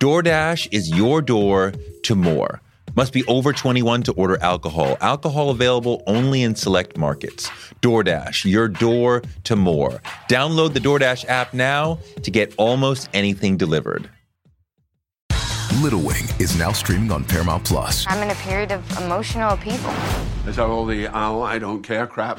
DoorDash is your door to more. Must be over 21 to order alcohol. Alcohol available only in select markets. DoorDash, your door to more. Download the DoorDash app now to get almost anything delivered. Little Wing is now streaming on Paramount Plus. I'm in a period of emotional upheaval. Is that all the oh, I don't care crap?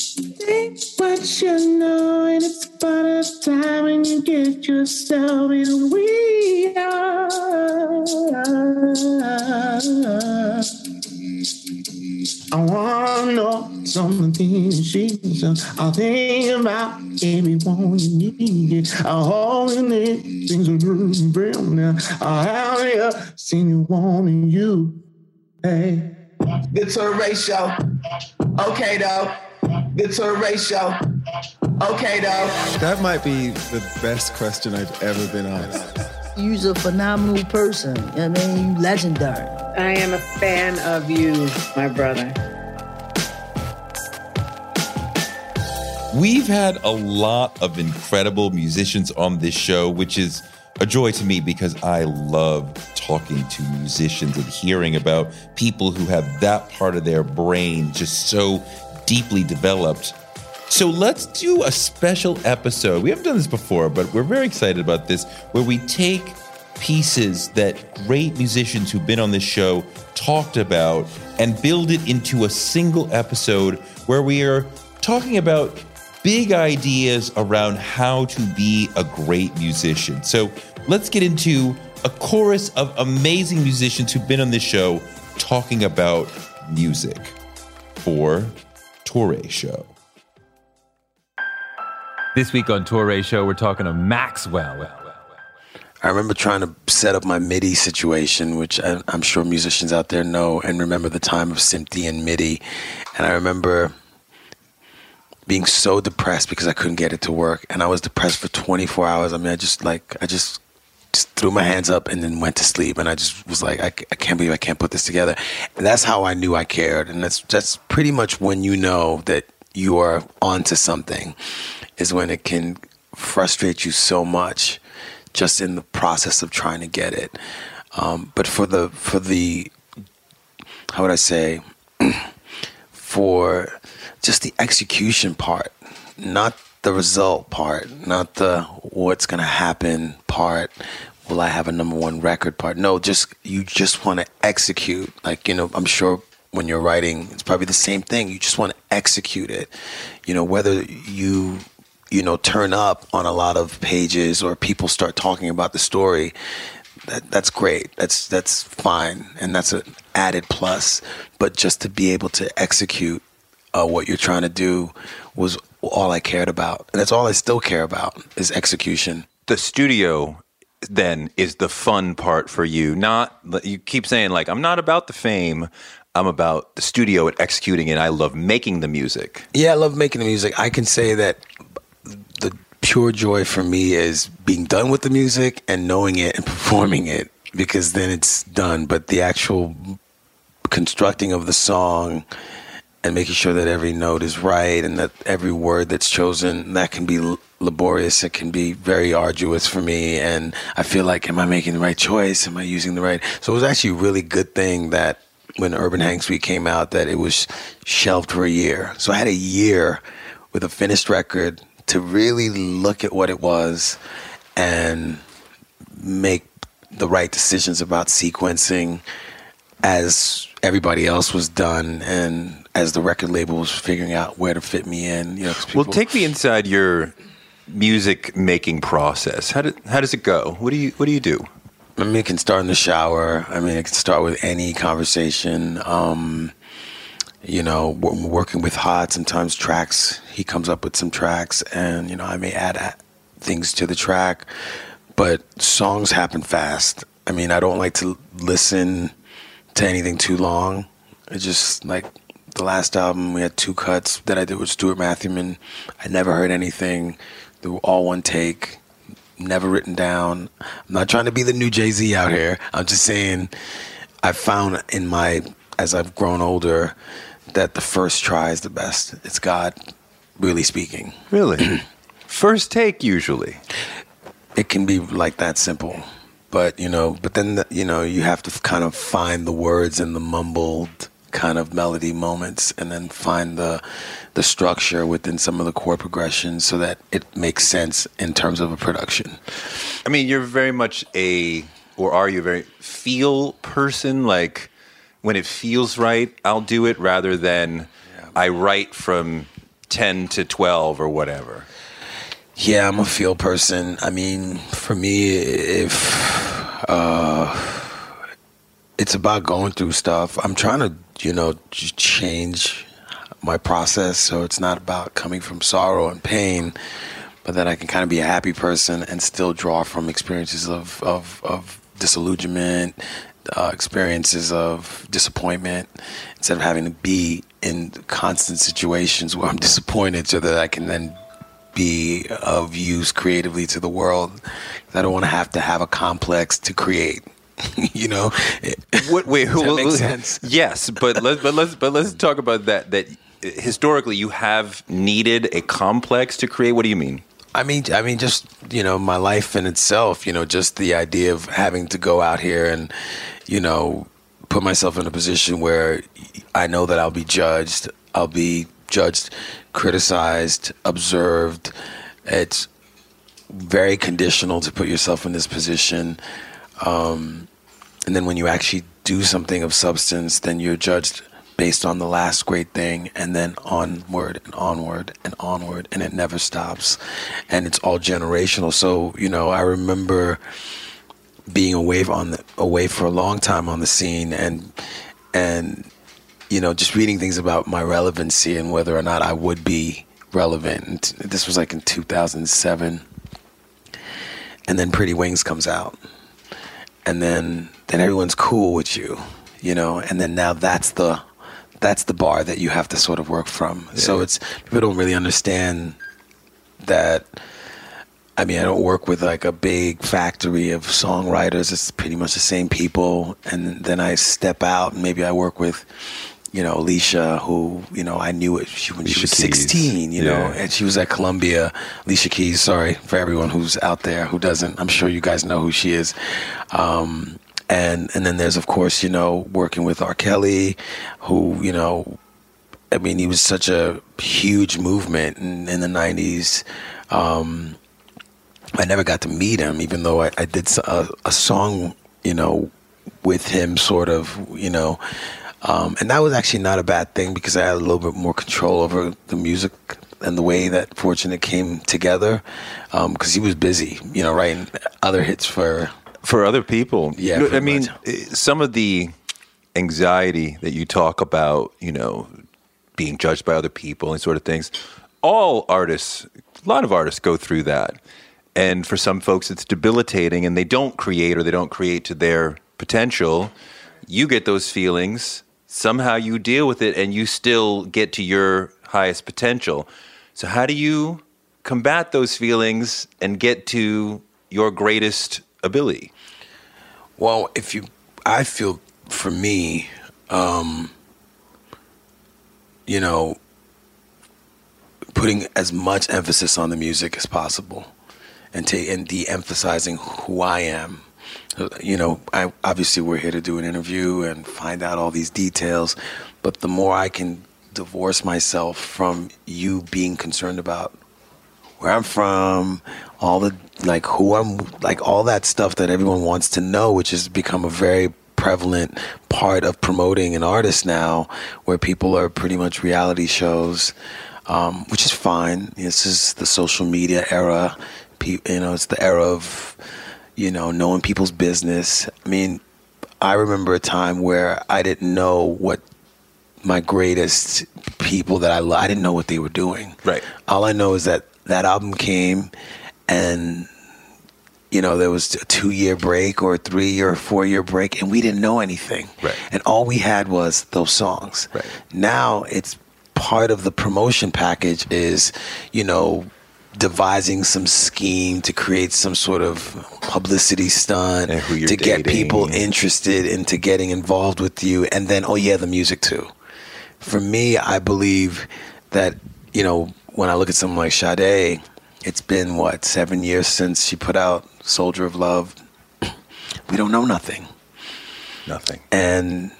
Think what you know, and it's about a time when you get yourself in we are. I wanna know some of the things she says. I think about everyone you need. I hold in it, things are moving real now. I have you seen you wanting you. Hey. It's a ratio. Okay, though. It's a ratio. Okay, though. That might be the best question I've ever been asked. You're a phenomenal person. I mean, you legendary. I am a fan of you, my brother. We've had a lot of incredible musicians on this show, which is a joy to me because I love talking to musicians and hearing about people who have that part of their brain just so deeply developed. So let's do a special episode. We haven't done this before, but we're very excited about this, where we take pieces that great musicians who've been on this show talked about and build it into a single episode where we are talking about big ideas around how to be a great musician. So let's get into a chorus of amazing musicians who've been on this show talking about music for Touré Show. This week on Touré Show, we're talking to Maxwell. I remember trying to set up my MIDI situation, which I, I'm sure musicians out there know and remember the time of SMPTE and MIDI. And I remember being so depressed because I couldn't get it to work. And I was depressed for 24 hours. I mean, I just like, I just, just threw my hands up and then went to sleep. And I just was like, I, I can't believe I can't put this together. And that's how I knew I cared. And that's, that's pretty much when you know that you are onto something is when it can frustrate you so much just in the process of trying to get it. Um, but for the for the how would I say for just the execution part, not the result part, not the what's gonna happen part. Will I have a number one record part? No, just you just want to execute. Like you know, I'm sure when you're writing, it's probably the same thing. You just want to execute it. You know, whether you you know turn up on a lot of pages or people start talking about the story that that's great that's that's fine and that's an added plus but just to be able to execute uh, what you're trying to do was all I cared about. And that's all I still care about is execution. The studio then is the fun part for you not you keep saying like I'm not about the fame. I'm about the studio and executing it. I love making the music. Yeah I love making the music. I can say that the pure joy for me is being done with the music and knowing it and performing it because then it's done. But the actual constructing of the song and making sure that every note is right and that every word that's chosen that can be laborious it can be very arduous for me and i feel like am i making the right choice? Am i using the right so it was actually a really good thing that when urban hang suite came out that it was shelved for a year. So i had a year with a finished record to really look at what it was and make the right decisions about sequencing as everybody else was done and as the record label was figuring out where to fit me in. You know, 'cause Well, take me inside your music making process. How, do, how does it go? What do you What do you do? I mean, it can start in the shower. I mean, it can start with any conversation. Um, you know, w- working with Hod, sometimes tracks, he comes up with some tracks, and, you know, I may add things to the track, but songs happen fast. I mean, I don't like to listen to anything too long. It's just like the last album, we had two cuts that I did with Stuart Matthewman. I never heard anything. They were all one take never written down. I'm not trying to be the new Jay Z out here. I'm just saying I found in my as I've grown older that the first try is the best. It's God really speaking. Really? First take, usually. It can be like that simple. But, you know, but then, you know, you have to kind of find the words and the mumbled kind of melody moments and then find the the structure within some of the chord progressions so that it makes sense in terms of a production. I mean, you're very much a, or are you a very feel person? Like, when it feels right, I'll do it rather than I write from 10 to 12 or whatever. Yeah, I'm a feel person. I mean, for me, if uh, it's about going through stuff, I'm trying to, you know, change my process so it's not about coming from sorrow and pain, but that I can kind of be a happy person and still draw from experiences of of, of disillusionment, uh, experiences of disappointment, instead of having to be in constant situations where I'm disappointed, so that I can then be of use creatively to the world. I don't want to have to have a complex to create. you know, What, wait, Does that well, make sense? Yes, but let's but let's but let's talk about that. That historically, you have needed a complex to create. What do you mean? I mean, I mean, just you know, my life in itself. You know, just the idea of having to go out here and, you know, put myself in a position where I know that I'll be judged. I'll be judged, criticized, observed. It's very conditional to put yourself in this position. Um, and then when you actually do something of substance, then you're judged based on the last great thing and then onward and onward and onward and it never stops. And it's all generational. So you know i remember being away on the, away for a long time on the scene and and you know just reading things about my relevancy and whether or not i would be relevant. And this was like in 2007 and then pretty wings comes out. And then then everyone's cool with you you know and then now that's the that's the bar that you have to sort of work from so it's people don't really understand that i mean i don't work with like a big factory of songwriters it's pretty much the same people and then i step out and maybe i work with you know alicia who you know i knew it she, when she was Keys. 16 you know and she was at Columbia. Alicia Keys, sorry for everyone who's out there who doesn't. I'm sure you guys know who she is. Um, and and then there's of course you know working with R. Kelly, who you know, I mean he was such a huge movement in, in the '90s. Um, I never got to meet him, even though I, I did a song, you know, with him, sort of, you know. Um, and that was actually not a bad thing because I had a little bit more control over the music and the way that Fortunate came together because he was busy, you know, writing other hits for. For other people. Yeah, I mean, much. eh, some of the anxiety that you talk about, you know, being judged by other people and sort of things. All artists, a lot of artists go through that. And for some folks, it's debilitating and they don't create or they don't create to their potential. You get those feelings. Somehow you deal with it and you still get to your highest potential. So, how do you combat those feelings and get to your greatest ability? Well, if you, I feel for me, um, you know, putting as much emphasis on the music as possible, and ta- and de-emphasizing who I am. You know, I obviously we're here to do an interview and find out all these details, but the more I can divorce myself from you being concerned about where I'm from, all the like who I'm like all that stuff that everyone wants to know, which has become a very prevalent part of promoting an artist now, where people are pretty much reality shows, um, which is fine. This is the social media era. Pe- you know, it's the era of you know knowing people's business. I mean, I remember a time where I didn't know what my greatest people that I lo- I didn't know what they were doing. Right. All I know is that that album came and you know there was a 2 year break or a 3 or 4 year break and we didn't know anything. Right. And all we had was those songs. Right. Now it's part of the promotion package is you know devising some scheme to create some sort of publicity stunt And who you're to get people interested into getting involved with you and then oh yeah the music too for me i believe that you know when i look at someone like Sade, it's been what seven years since she put out soldier of love we don't know nothing Nothing. and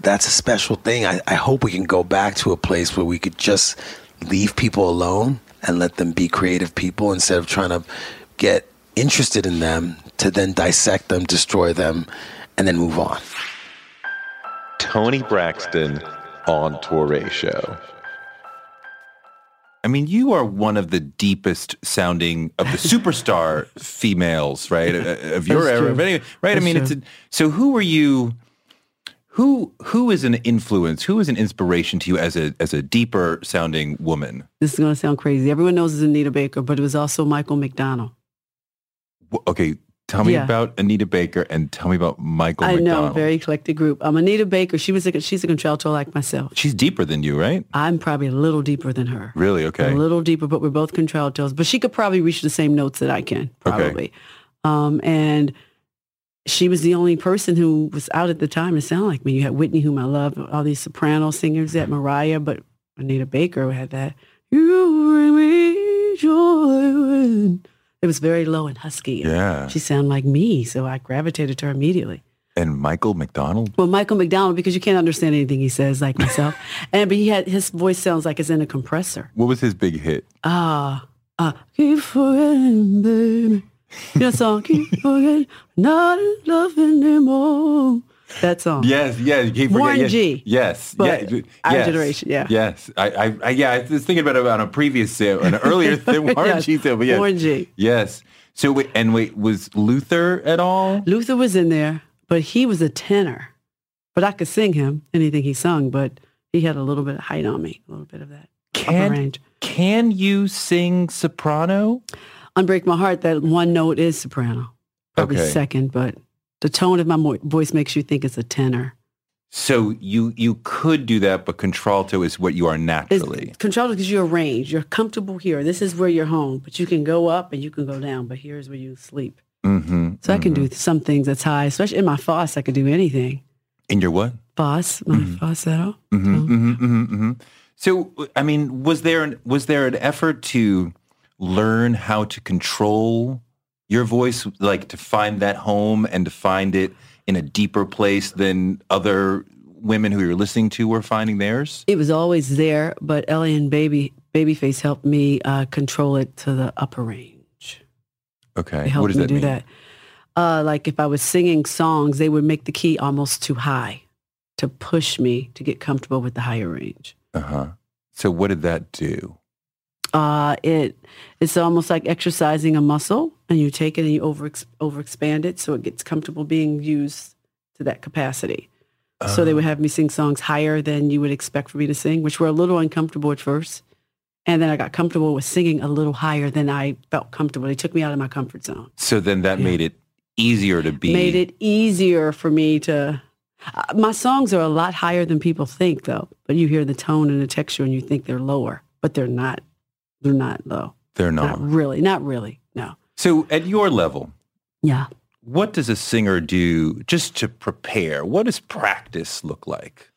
that's a special thing I, I hope we can go back to a place where we could just leave people alone and let them be creative people instead of trying to get interested in them to then dissect them destroy them and then move on Toni Braxton on Touré Show. I mean, you are one of the deepest sounding of the superstar females, right? uh, Of your That's era, anyway, right? I That's mean, it's a, so. Who were you? Who who is an influence? Who is an inspiration to you as a as a deeper sounding woman? This is going to sound crazy. Everyone knows it's Anita Baker, but it was also Michael McDonald. Okay, tell me Yeah. about Anita Baker and tell me about Michael I know, McDonald. very eclectic group. Um, Anita Baker, she was a, she's a contralto like myself. She's deeper than you, right? I'm probably a little deeper than her. Really? Okay. A little deeper, but we're both contraltos. But she could probably reach the same notes that I can, probably. Um, and she was the only person who was out at the time to sound like me. You had Whitney, whom I love, all these soprano singers, that Mariah, but Anita Baker had that. You bring me joy. It was very low and husky. and Yeah. She sounded like me, so I gravitated to her immediately. And Michael McDonald. Well, Michael McDonald, because you can't understand anything he says, like myself. and but he had his voice sounds like it's in a compressor. What was his big hit? Ah, ah, keep forgetting, baby. Yes, song, keep forgetting, not in love anymore. That song. Yes, yes. Keep forgetting- Warren yes, G. Yes, But yeah, our yes, generation, yeah. Yes, I, I, I, yeah. I was thinking about it on a previous sale, an earlier thing, Warren Yes, G. Sale, but yes, Warren G. Yes. So wait, and wait, was Luther at all? Luther was in there, but he was a tenor. But I could sing him anything he sung, but he had a little bit of height on me, a little bit of that upper Can range. can you sing soprano? Unbreak My Heart, that one note is soprano. Probably Okay. second, but the tone of my mo- voice makes you think it's a tenor. So you you could do that, but contralto is what you are It's naturally. control because you range. You're comfortable here. This is where you're home, but you can go up and you can go down. But here's where you sleep. mm-hmm. So I can do some things that's high, especially in my Foss. I could do anything. In your what? Foss, my falsetto. Mm-hmm, mm-hmm, mm-hmm, mm-hmm. So, I mean, was there an, was there an effort to learn how to control your voice, like to find that home and to find it in a deeper place than other women who you're listening to were finding theirs? It was always there, but L.A. and Baby Babyface helped me uh, control it to the upper range. Okay, what does that do mean? that. Uh, like if I was singing songs, they would make the key almost too high to push me to get comfortable with the higher range. Uh huh. So, what did that do? Uh, it it's almost like exercising a muscle, and you take it and you over over expand it so it gets comfortable being used to that capacity. So they would have me sing songs higher than you would expect for me to sing, which were a little uncomfortable at first. And then I got comfortable with singing a little higher than I felt comfortable. They took me out of my comfort zone. So then that made it easier to be. Made it easier for me to. Uh, my songs are a lot higher than people think, though. But you hear the tone and the texture, and you think they're lower, but they're not. They're not low. They're Not not. really. Not really. No. So, at your level, Yeah. what does a singer do just to prepare? What does practice look like?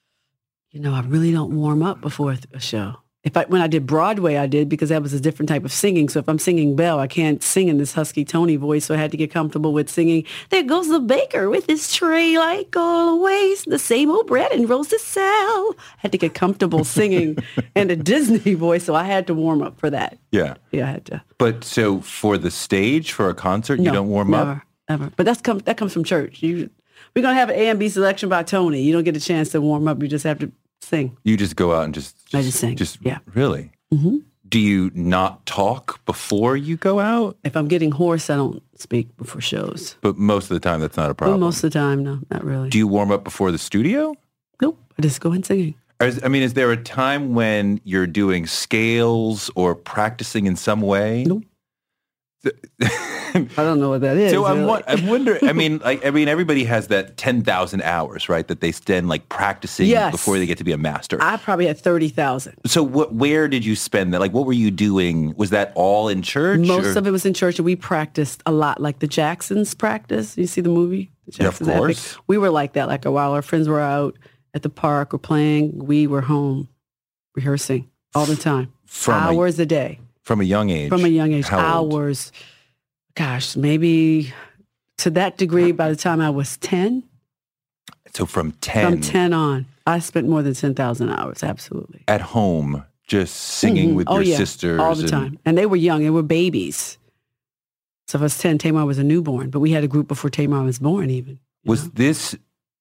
You know, I really don't warm up before a show. If I, when I did Broadway, I did because that was a different type of singing. So if I'm singing Belle, I can't sing in this husky Toni voice. So I had to get comfortable with singing. There goes the baker with his tray like always, the same old bread and rolls to sell. I had to get comfortable singing in a Disney voice. So I had to warm up for that. Yeah. Yeah, I had to. But so for the stage, for a concert, you don't warm never, up? Ever. But that's come, that comes from church. You, we're going to have an A and B selection by Toni. You don't get a chance to warm up. You just have to sing. You just go out and just, I just sing. just yeah. really? hmm Do you not talk before you go out? If I'm getting hoarse, I don't speak before shows. But most of the time, that's not a problem. But most of the time, no, not really. Do you warm up before the studio? Nope. I just go in singing. Is, I mean, is there a time when you're doing scales or practicing in some way? Nope. I don't know what that is. So I'm, really. I'm wondering. I mean, like, I mean, everybody has that ten thousand hours, right? That they spend like practicing Yes. before they get to be a master. I probably had 30,000. so, what? Where did you spend that? Like, what were you doing? Was that all in church? Most or- of it was in church, and we practiced a lot, like the Jacksons practice. You see the movie? The Yeah, of Jacksons Epic? course. We were like that. Like while our friends were out at the park or playing, we were home rehearsing all the time, From a- hours a, day, from a young age. from a young age, hours. Gosh, maybe to that degree. By the time I was ten, So from ten, from ten on, I spent more than ten thousand hours. Absolutely. at home, just singing Mhm. with oh, your yeah, sisters all the and- time. And they were young. They were babies. So if I was 10, Tamar was a newborn, but we had a group before Tamar was born even. Was this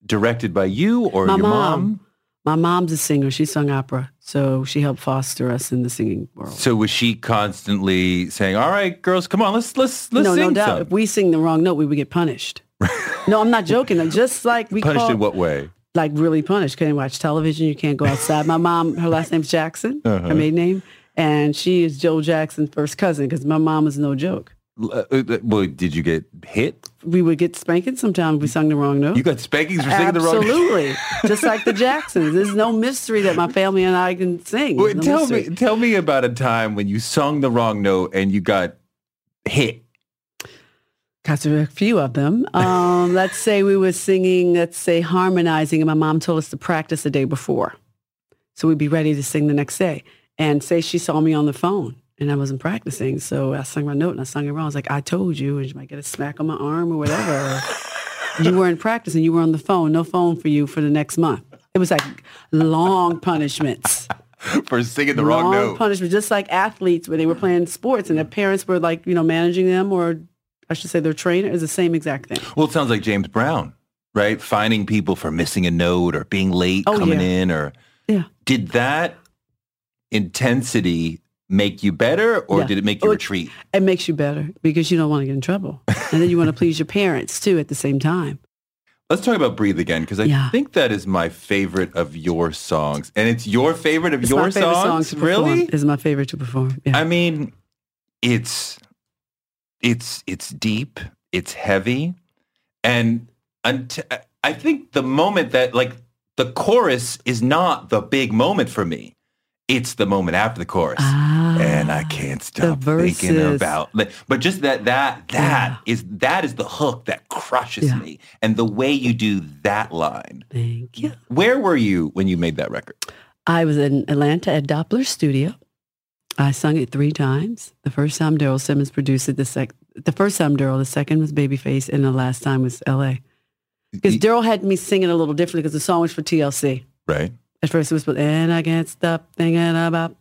directed by you or My your mom. mom? My mom's a singer. She sung opera. So she helped foster us in the singing world. So was she constantly saying, "All right, girls, come on, let's let's let's no, sing no doubt. some." If we sing the wrong note, we would get punished. no, I'm not joking. Just like we Punished in what way? like really punished. Can't watch television. You can't go outside. My mom, her last name's Jackson, Uh-huh. her maiden name, and she is Joe Jackson's first cousin because my mom was no joke. L- uh, uh, Well, did you get hit? We would get spanking sometimes we sung the wrong note. You got spankings for singing the wrong. Note. Absolutely. Just like the Jacksons. There's no mystery that my family and I can sing. No tell mystery. me, tell me about a time when you sung the wrong note and you got hit. Got to a few of them. Um, let's say we were singing, let's say harmonizing, and my mom told us to practice the day before. So we'd be ready to sing the next day. And say she saw me on the phone and I wasn't practicing. So I sung my note and I sung it wrong. I was like, I told you. And you might get a smack on my arm or whatever. you weren't practicing. You were on the phone. No phone for you for the next month. It was like long punishments. for singing the wrong note. punishment, just like athletes when they were playing sports and their parents were like, you know, managing them or I should say their trainer is the same exact thing. Well, it sounds like James Brown, right? Finding people for missing a note or being late Oh, coming yeah. in or Yeah. did that intensity make you better or Yeah. did it make you retreat? It makes you better because you don't want to get in trouble. And then you want to please your parents too at the same time. Let's talk about Breathe Again because I Yeah. think that is my favorite of your songs. And it's your favorite of It's your song songs? to really? Is my favorite to perform. Yeah. I mean, it's it's it's deep, it's heavy, and unt- I think the moment that like the chorus is not the big moment for me. It's the moment after the chorus, ah. And I can't stop thinking about. But just that that that is that is the hook that crushes Yeah. me, and the way you do that line. Thank you. Where were you when you made that record? I was in Atlanta at Doppler Studio. I sung it three times. The first time Daryl Simmons produced it. The sec- the first time Daryl, the second was Babyface, and the last time was L.A. Because Daryl had me singing a little differently because the song was for TLC. Right. At first it was, and I can't stop thinking about,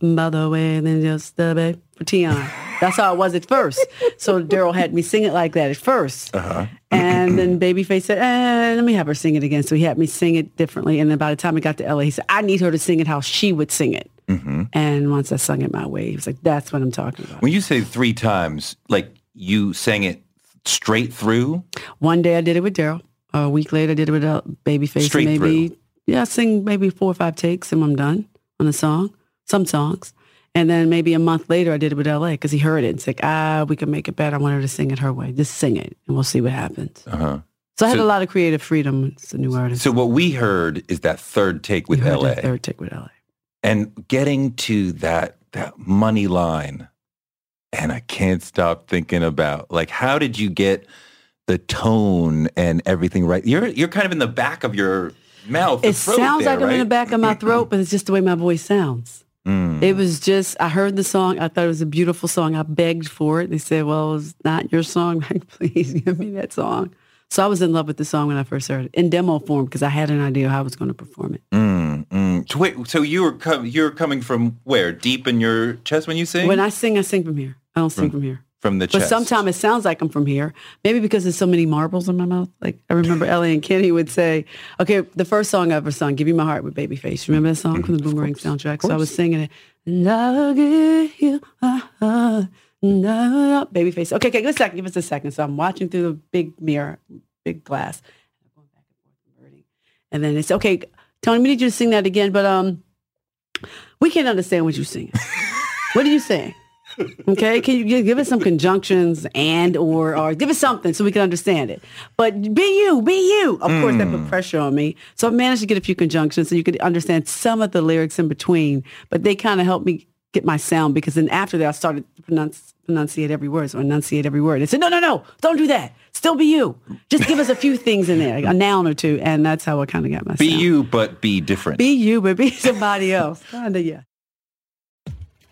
by the way, then just the babe for Tion. That's how it was at first. So Daryl had me sing it like that at first. Uh-huh. And then Babyface said, eh, let me have her sing it again. So he had me sing it differently. And then by the time I got to LA, he said, I need her to sing it how she would sing it. hmm And once I sung it my way, he was like, that's what I'm talking about. When you say three times, like you sang it straight through, One day I did it with Daryl. A week later I did it with uh, Babyface. Straight maybe, yeah, I sing maybe four or five takes and I'm done on a song, some songs. And then maybe a month later I did it with LA because he heard it and said, ah, we can make it better. I want her to sing it her way. Just sing it and we'll see what happens. uh-huh. So I had So- a lot of creative freedom as a new artist. So what we heard is that third take with LA Third take with LA. and getting to that that money line. And I can't stop thinking about like how did you get the tone and everything right? You're you're kind of in the back of your mouth. It sounds there, like I'm in the back of my throat, but it's just the way my voice sounds. Mm. It was just, I heard the song. I thought it was a beautiful song. I begged for it. They said, well, it's not your song. Like, please give me that song. So I was in love with the song when I first heard it in demo form because I had an idea how I was going to perform it. Mm, mm. So wait, so you were com- you're coming from where? Deep in your chest when you sing? When I sing, I sing from here. I don't sing From- from here. From the But chest. sometimes it sounds like I'm from here. Maybe because there's so many marbles in my mouth. Like I remember L.A. and Kenny would say, "Okay, the first song I ever sung, "Give You My Heart" with Babyface." Remember that song from the Boomerang soundtrack? So I was singing it. And I'll give you my heart. No, Babyface. Okay, okay, give us a second. Give us a second. So I'm watching through the big mirror, big glass, and then it's okay. Toni, we need you to sing that again, but um, we can't understand what you're singing. what are you saying? Okay, can you give us some conjunctions and or or give us something so we can understand it? But be you, be you. Of course, that put hmm. pressure on me, so I managed to get a few conjunctions so you could understand some of the lyrics in between. But they kind of helped me get my sound because then after that I started to pronounce, pronunciate every word, so enunciate every word. They said, no, no, no, don't do that. Still be you. Just give us a few things in there, a noun or two, and that's how I kind of got my be sound. you, but be different. Be you, but be somebody else. Kinda, yeah.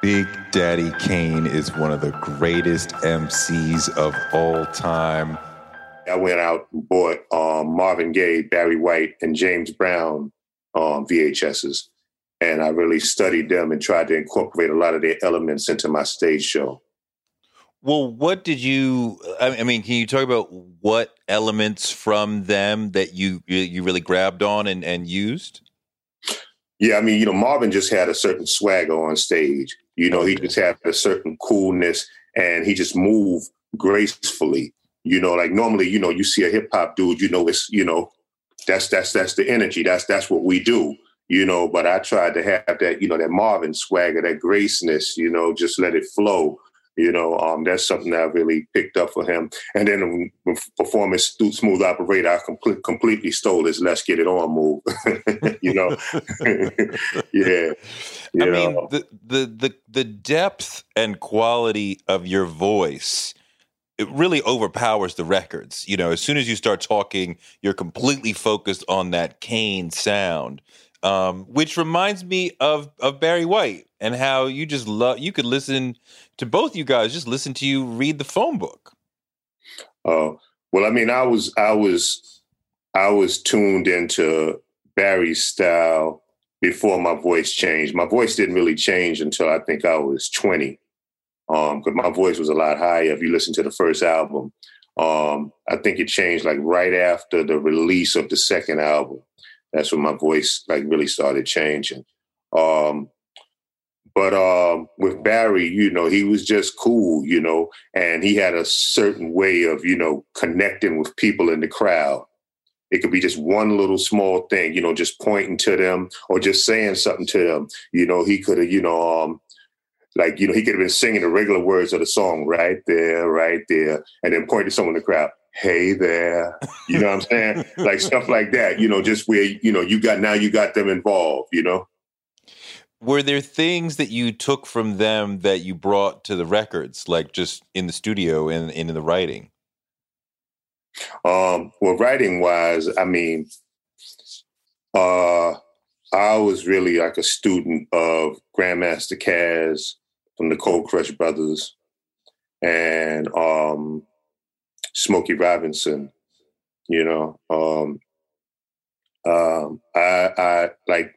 Big Daddy Kane is one of the greatest MCs of all time. I went out and bought um, Marvin Gaye, Barry White, and James Brown um, VHSs. And I really studied them and tried to incorporate a lot of their elements into my stage show. Well, what did you? I I mean, can you talk about what elements from them that you you really grabbed on and, and used? Yeah, I mean, you know, Marvin just had a certain swagger on stage. You know, he just had a certain coolness and he just moved gracefully. You know, like normally, you know, you see a hip hop dude, you know, it's, you know, that's that's that's the energy. That's that's what we do. you know, but I tried to have that, you know, that Marvin swagger, that graceness, you know, just let it flow. You know, um, that's something that I really picked up for him. And then when performing Smooth Operator, I com- completely stole his "Let's Get It On" move. you know, yeah. You I know. mean, the, the the the depth and quality of your voice it really overpowers the records. You know, as soon as you start talking, you're completely focused on that Kane sound, um, which reminds me of of Barry White and how you just love. You could listen to both you guys, just listen to you read the phone book. Oh uh, well, I mean, I was I was I was tuned into Barry's style before my voice changed. My voice didn't really change until I think I was twenty because um, my voice was a lot higher. If you listen to the first album, um, I think it changed like right after the release of the second album. That's when my voice like really started changing. Um, but um, with Barry, you know, he was just cool, you know, and he had a certain way of, you know, connecting with people in the crowd. It could be just one little small thing, you know, just pointing to them or just saying something to them. You know, he could have, you know, um, like, you know, he could have been singing the regular words of the song right there, right there, and then point to someone in the crowd, hey there. You know what I'm saying? like stuff like that, you know, just where, you know, you got now you got them involved, you know? Were there things that you took from them that you brought to the records, like just in the studio and, in the writing? Um, well, writing wise, I mean, uh, I was really like a student of Grandmaster Caz, from the Cold Crush Brothers and um, Smokey Robinson. You know, um, um, I, I like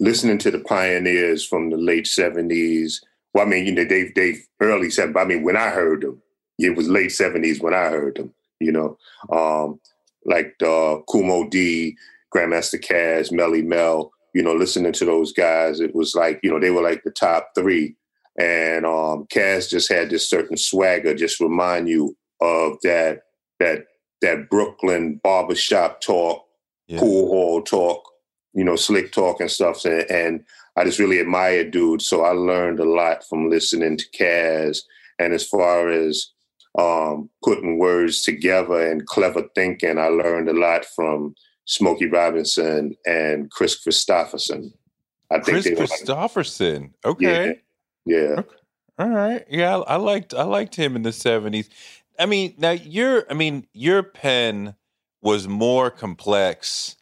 listening to the pioneers from the late seventies. Well, I mean, you know, they they early seventies. I mean, when I heard them, it was late seventies when I heard them. You know, um, like the Kool Moe Dee, Grandmaster Caz, Melle Mel. You know, listening to those guys, it was like you know they were like the top three and um, Caz just had this certain swagger, just remind you of that that that Brooklyn barbershop talk, yeah. pool hall talk, you know, slick talk and stuff. And, and, I just really admire dude. So I learned a lot from listening to Caz. And as far as um, putting words together and clever thinking, I learned a lot from Smokey Robinson and Kris Kristofferson. I think Kris Kristofferson. Okay. Yeah, yeah. Okay. All right. Yeah, I, I liked I liked him in the seventies. I mean, now your I mean, your pen was more complex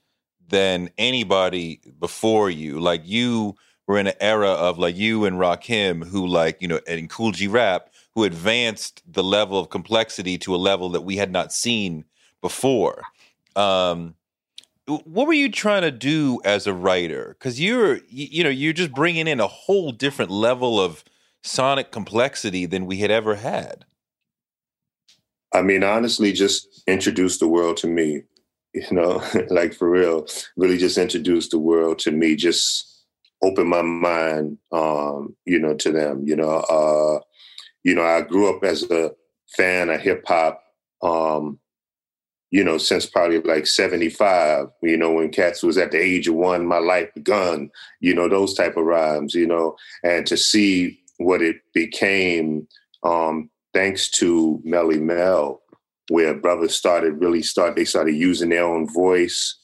than anybody before you. Like you were in an era of like you and Rakim, who like, you know, and Kool G Rap, who advanced the level of complexity to a level that we had not seen before. Um, what were you trying to do as a writer because you're you, you, know you're just bringing in a whole different level of sonic complexity than we had ever had i mean honestly just introduce the world to me you know like for real. Really just introduce the world to me. Just open my mind um you know to them you know uh you know i grew up as a fan of hip hop um you know, since probably like 75, you know, when Cats was at the age of one, my life begun, you know, those type of rhymes, you know, and to see what it became um, thanks to Melle Mel, where brothers started really start, they started using their own voice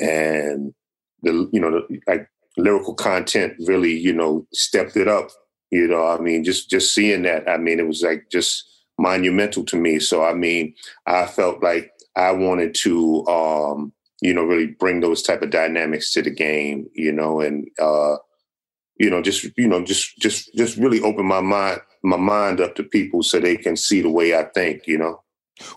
and the, you know, the, like lyrical content really, you know, stepped it up, you know, I mean, just, just seeing that, I mean, it was like just monumental to me. So, I mean, I felt like I wanted to, um, you know, really bring those type of dynamics to the game, you know, and uh, you know, just you know, just just just really open my mind my mind up to people so they can see the way I think, you know.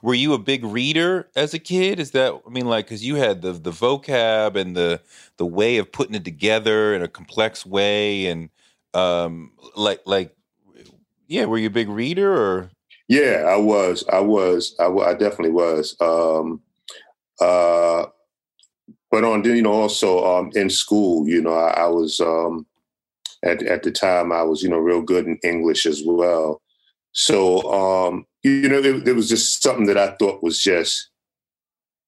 Were you a big reader as a kid? Is that I mean, like, because you had the the vocab and the the way of putting it together in a complex way, and um, like like, yeah, were you a big reader or? Yeah, I was. I was. I, I definitely was. Um, uh, but on you know also um, in school, you know, I, I was um, at at the time I was you know real good in English as well. So um, you know, it, was just something that I thought was just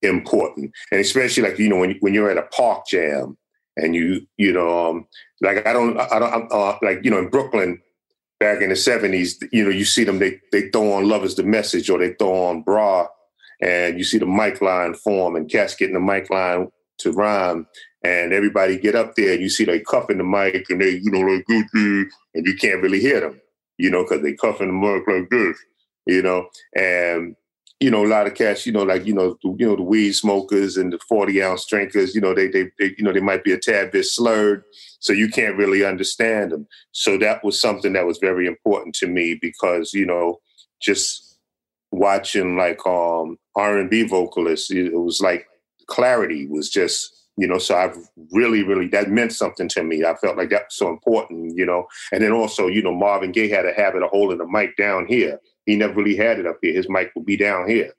important, and especially like you know when when you're at a park jam and you you know um, like I don't I don't uh, like you know in Brooklyn back in the seventies you know you see them they they throw on Love Is the Message or they throw on Bra and you see the mic line form and cats getting the mic line to rhyme and everybody get up there and you see they cuffing the mic and they you know like Gucci, and you can't really hear them you know because they cuffing the mic like this you know and you know, a lot of cats, you know, like, you know, the, you know, the weed smokers and the 40 ounce drinkers, you know, they, they, they, you know, they might be a tad bit slurred. So you can't really understand them. So that was something that was very important to me because, you know, just watching like um R&B vocalists, it was like clarity was just, you know, so I've really, really, that meant something to me. I felt like that was so important, you know. And then also, you know, Marvin Gaye had a habit of holding the mic down here he never really had it up here. His mic would be down here,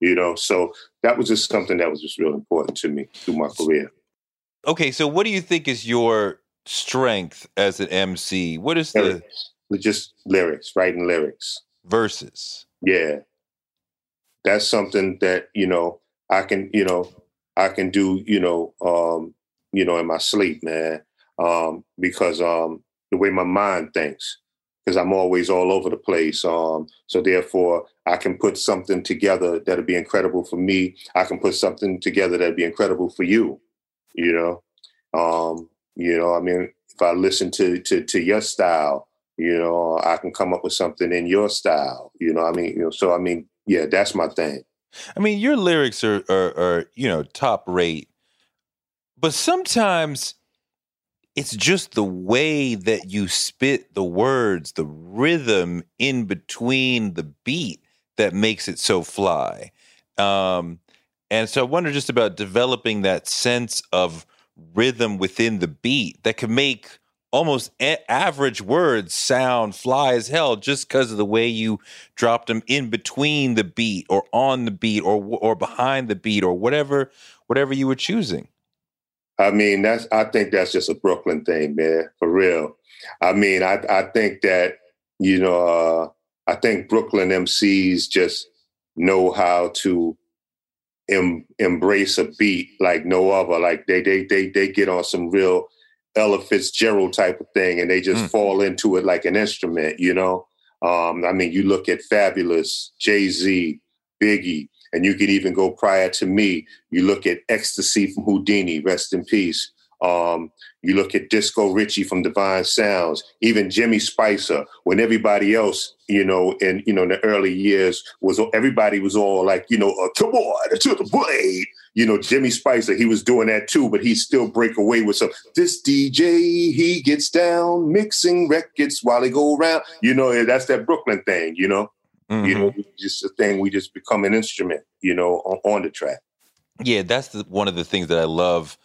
you know. So that was just something that was just real important to me through my career. Okay, so what do you think is your strength as an MC? What is lyrics. the just lyrics, writing lyrics, verses? Yeah, that's something that you know I can, you know, I can do, you know, um, you know, in my sleep, man, um, because um, the way my mind thinks because I'm always all over the place. Um, so therefore, I can put something together that'll be incredible for me. I can put something together that'll be incredible for you. You know, um, you know. I mean, if I listen to to to your style, you know, I can come up with something in your style. You know, I mean, you know. So I mean, yeah, that's my thing. I mean, your lyrics are are, are you know top rate, but sometimes it's just the way that you spit the words, the rhythm in between the beat that makes it so fly. Um, and so I wonder just about developing that sense of rhythm within the beat that can make almost a- average words sound fly as hell just because of the way you dropped them in between the beat or on the beat or or behind the beat or whatever whatever you were choosing. I mean, that's I think that's just a Brooklyn thing, man, for real. I mean, I I think that you know, uh, I think Brooklyn MCs just know how to em, embrace a beat like no other. Like they they they they get on some real Ella Fitzgerald type of thing, and they just mm. fall into it like an instrument. You know, um, I mean, you look at Fabolous, Jay Z, Biggie, and you could even go prior to me. You look at Ecstasy from Whodini, rest in peace. Um, you look at Disco Ritchie from Divine Sounds, even Jimmy Spicer, when everybody else, you know, in you know in the early years was everybody was all like, you know, uh, come on to the blade. You know, Jimmy Spicer, he was doing that too, but he still break away with some. This DJ, he gets down mixing records while he go around. You know, that's that Brooklyn thing. You know. Mm-hmm. You know, just a thing. We just become an instrument. You know, on, on the track. Yeah, that's the, one of the things that I love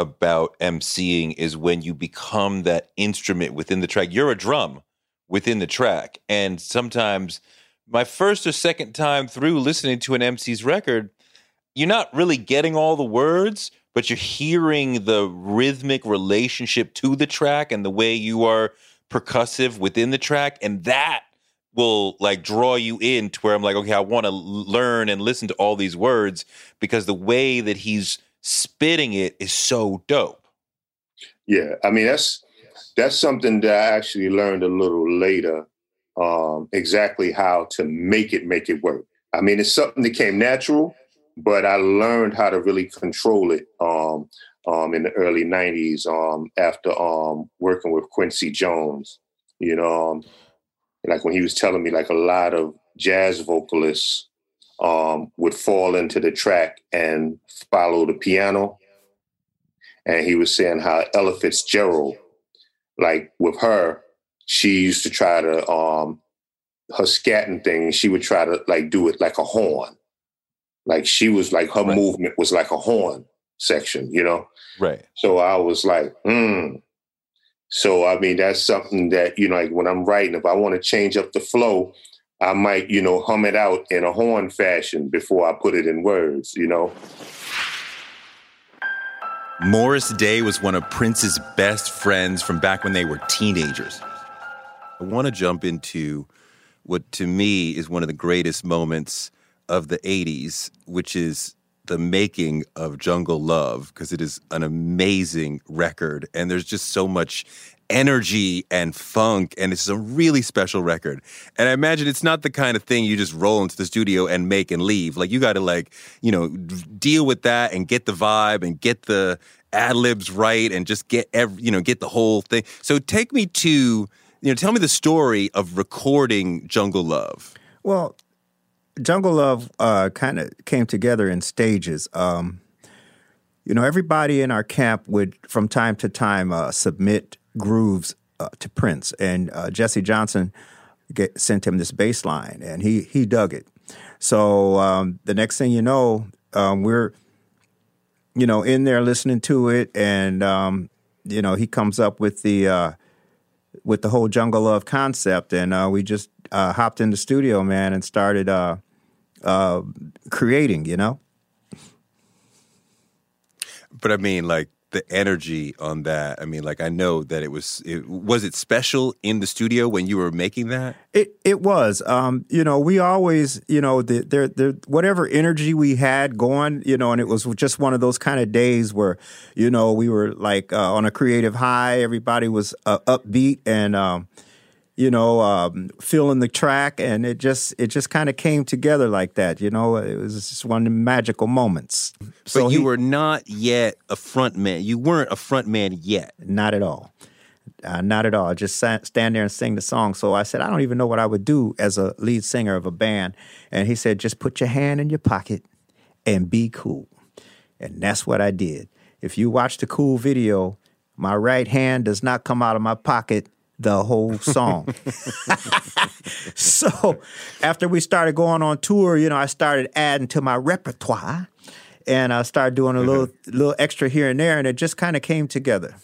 about emceeing is when you become that instrument within the track. You're a drum within the track, and sometimes my first or second time through listening to an MC's record, you're not really getting all the words, but you're hearing the rhythmic relationship to the track and the way you are percussive within the track, and that will like draw you in to where I'm like, okay, I want to learn and listen to all these words because the way that he's spitting it is so dope. Yeah, I mean that's that's something that I actually learned a little later. Um, exactly how to make it make it work. I mean, it's something that came natural, but I learned how to really control it um, um, in the early '90s um, after um, working with Quincy Jones. You know, um, like when he was telling me like a lot of jazz vocalists um, would fall into the track and follow the piano. And he was saying how Ella Fitzgerald, like with her, she used to try to um her scatting thing, she would try to like do it like a horn. Like she was like her right. movement was like a horn section, you know? Right. So I was like, hmm, so I mean, that's something that you know, like when I'm writing, if I want to change up the flow, I might you know hum it out in a horn fashion before I put it in words. You know. Morris Day was one of Prince's best friends from back when they were teenagers. I want to jump into what to me is one of the greatest moments of the 80s, which is the making of Jungle Love because it is an amazing record, and there's just so much energy and funk, and it's a really special record. And I imagine it's not the kind of thing you just roll into the studio and make and leave. Like you got to like you know deal with that and get the vibe and get the ad libs right and just get every you know get the whole thing. So take me to you know tell me the story of recording Jungle Love. Well, Jungle Love uh, kind of came together in stages. Um, you know, everybody in our camp would, from time to time, uh, submit grooves uh, to Prince, and uh, Jesse Johnson get, sent him this bass line, and he he dug it. So um, the next thing you know, um, we're you know in there listening to it, and um, you know he comes up with the uh, with the whole Jungle Love concept, and uh, we just uh, hopped in the studio, man, and started uh, creating. You know. But I mean, like the energy on that. I mean, like I know that it was. It, was it special in the studio when you were making that? It it was. Um, you know, we always, you know, the, the, whatever energy we had going, you know, and it was just one of those kind of days where, you know, we were like uh, on a creative high. Everybody was uh, upbeat and. Um, you know, um, feeling the track, and it just it just kind of came together like that. You know, it was just one of the magical moments. So but you he, were not yet a front man. You weren't a front man yet. Not at all. Uh, not at all. I just sat, stand there and sing the song. So I said, I don't even know what I would do as a lead singer of a band. And he said, just put your hand in your pocket and be cool. And that's what I did. If you watch the cool video, my right hand does not come out of my pocket the whole song. so after we started going on tour, you know, I started adding to my repertoire and I started doing a little little extra here and there and it just kind of came together.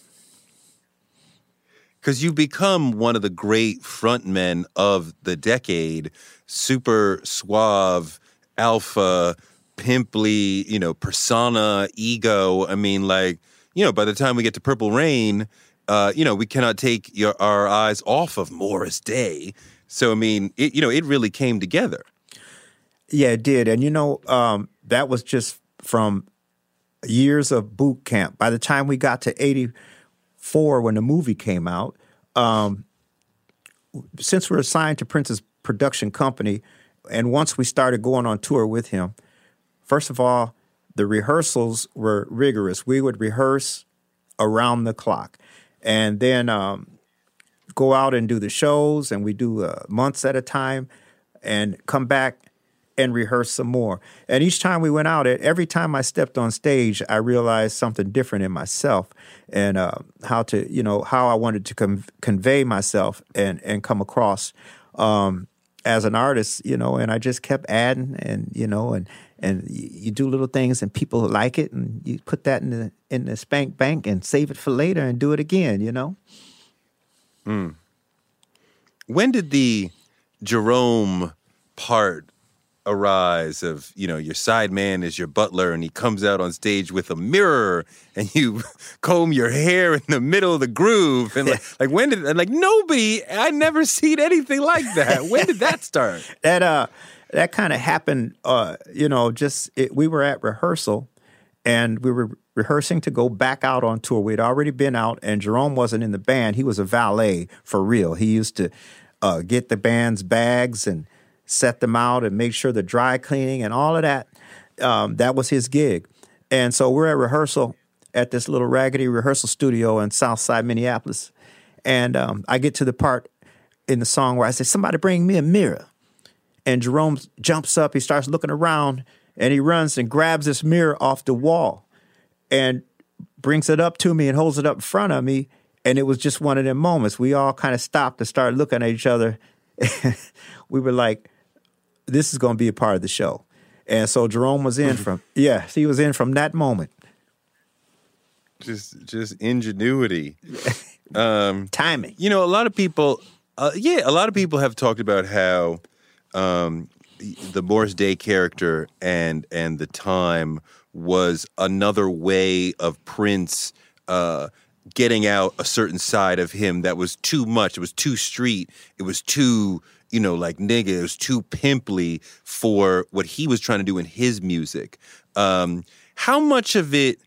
Cuz you become one of the great frontmen of the decade, super suave, alpha, pimply, you know, persona, ego. I mean like, you know, by the time we get to Purple Rain, uh, you know, we cannot take your, our eyes off of Morris Day. So, I mean, it, you know, it really came together. Yeah, it did. And, you know, um, that was just from years of boot camp. By the time we got to 84, when the movie came out, um, since we're assigned to Prince's production company, and once we started going on tour with him, first of all, the rehearsals were rigorous. We would rehearse around the clock and then um, go out and do the shows, and we do uh, months at a time, and come back and rehearse some more. And each time we went out, every time I stepped on stage, I realized something different in myself and uh, how to, you know, how I wanted to com- convey myself and and come across um, as an artist, you know. And I just kept adding, and you know, and and you do little things and people like it and you put that in the in the spank bank and save it for later and do it again you know? Mm. when did the jerome part arise of you know your side man is your butler and he comes out on stage with a mirror and you comb your hair in the middle of the groove and like, like when did and like nobody i never seen anything like that. When did that start? That uh that kind of happened, uh, you know, just it, we were at rehearsal and we were rehearsing to go back out on tour. We'd already been out, and Jerome wasn't in the band. He was a valet for real. He used to uh, get the band's bags and set them out and make sure the dry cleaning and all of that. Um, that was his gig. And so we're at rehearsal at this little raggedy rehearsal studio in Southside Minneapolis. And um, I get to the part in the song where I say, Somebody bring me a mirror. And Jerome jumps up, he starts looking around, and he runs and grabs this mirror off the wall and brings it up to me and holds it up in front of me. And it was just one of them moments. We all kind of stopped and started looking at each other. we were like, this is going to be a part of the show. And so Jerome was in from, yes, he was in from that moment. Just, just ingenuity, um, timing. You know, a lot of people, uh, yeah, a lot of people have talked about how um, the Morris Day character and and the time was another way of Prince uh, getting out a certain side of him that was too much. It was too street. It was too you know, like nigga, it was too pimply for what he was trying to do in his music. Um, how much of it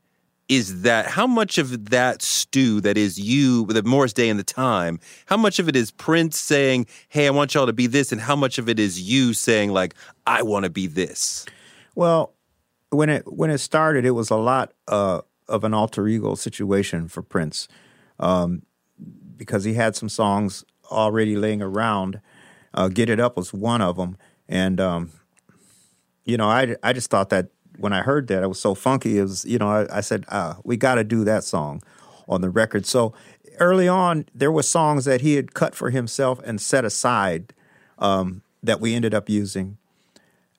is that? How much of that stew that is you, the Morris Day and the time? How much of it is Prince saying, "Hey, I want y'all to be this," and how much of it is you saying, like, "I want to be this"? Well, when it when it started, it was a lot uh, of an alter ego situation for Prince, um, because he had some songs already laying around. Uh, Get It Up was one of them, and um, you know, I I just thought that when I heard that, it was so funky. It was, you know, I, I said, uh, we got to do that song on the record. So early on, there were songs that he had cut for himself and set aside um, that we ended up using,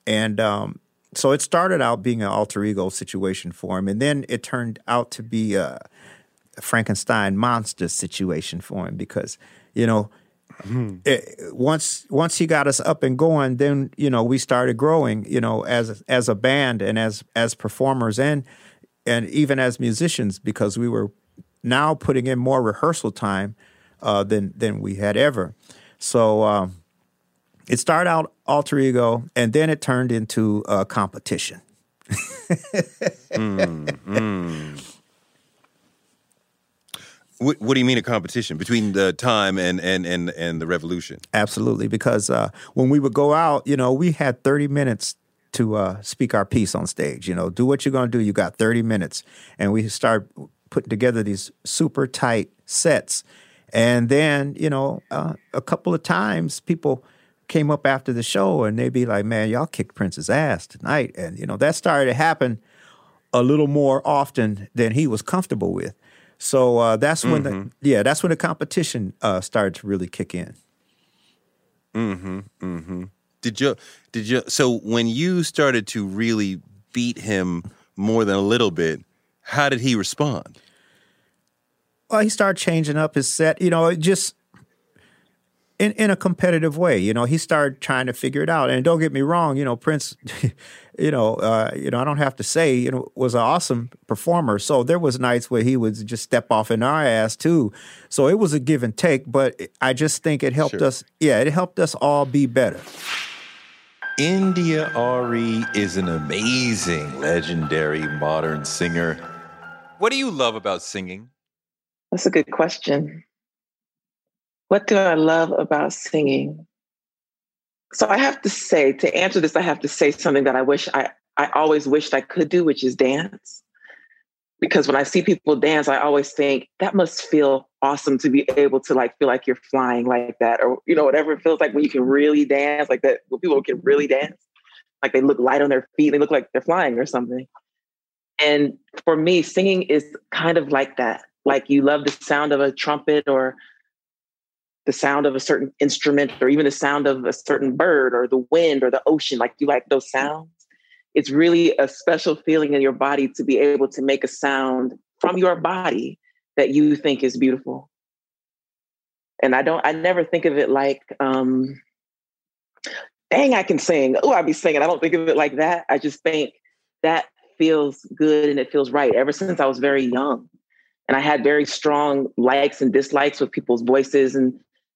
and um, so it started out being an alter ego situation for him, and then it turned out to be a Frankenstein monster situation for him because you know. It, once once he got us up and going, then you know we started growing. You know, as as a band and as as performers and and even as musicians because we were now putting in more rehearsal time uh, than than we had ever. So um, it started out alter ego, and then it turned into a competition. mm, mm. What, what, do you mean a competition between the time and and and and the revolution? Absolutely, because uh, when we would go out, you know, we had thirty minutes to uh, speak our piece on stage. You know, do what you're going to do. You got thirty minutes, and we start putting together these super tight sets. And then, you know, uh, a couple of times people came up after the show and they'd be like, "Man, y'all kicked Prince's ass tonight," and you know that started to happen a little more often than he was comfortable with. So uh, that's when mm-hmm. the yeah, that's when the competition uh, started to really kick in. Mm-hmm. Mm-hmm. Did you did you so when you started to really beat him more than a little bit, how did he respond? Well, he started changing up his set. You know, it just in, in a competitive way. You know, he started trying to figure it out. And don't get me wrong, you know, Prince, you know, uh, you know, I don't have to say, you know, was an awesome performer. So there was nights where he would just step off in our ass too. So it was a give and take, but I just think it helped sure. us. Yeah, it helped us all be better. India.Arie is an amazing, legendary modern singer. What do you love about singing? That's a good question. What do I love about singing? So I have to say, to answer this, I have to say something that I wish I, I always wished I could do, which is dance. Because when I see people dance, I always think that must feel awesome to be able to like feel like you're flying like that, or you know, whatever it feels like when you can really dance like that, when people can really dance, like they look light on their feet, they look like they're flying or something. And for me, singing is kind of like that. Like you love the sound of a trumpet or the sound of a certain instrument or even the sound of a certain bird or the wind or the ocean like you like those sounds? It's really a special feeling in your body to be able to make a sound from your body that you think is beautiful. And i don't i never think of it like um dang i can sing. Oh i'll be singing. I don't think of it like that. I just think that feels good and it feels right. Ever since i was very young and I had very strong likes and dislikes with people's voices and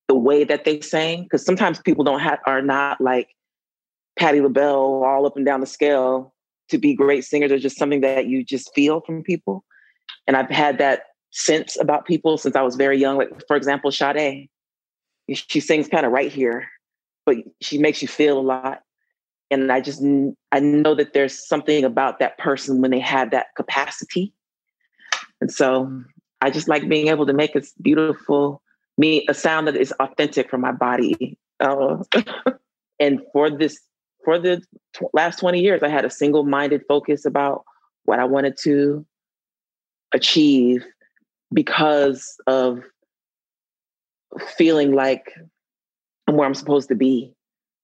the way that they sang because sometimes people don't have are not like Patti LaBelle all up and down the scale to be great singers or just something that you just feel from people. And I've had that sense about people since I was very young. Like for example, Sade, she sings kind of right here, but she makes you feel a lot. And I just I know that there's something about that person when they have that capacity. And so I just like being able to make a beautiful me a sound that is authentic for my body. Uh, and for this, for the t- last 20 years, I had a single minded focus about what I wanted to achieve because of feeling like I'm where I'm supposed to be.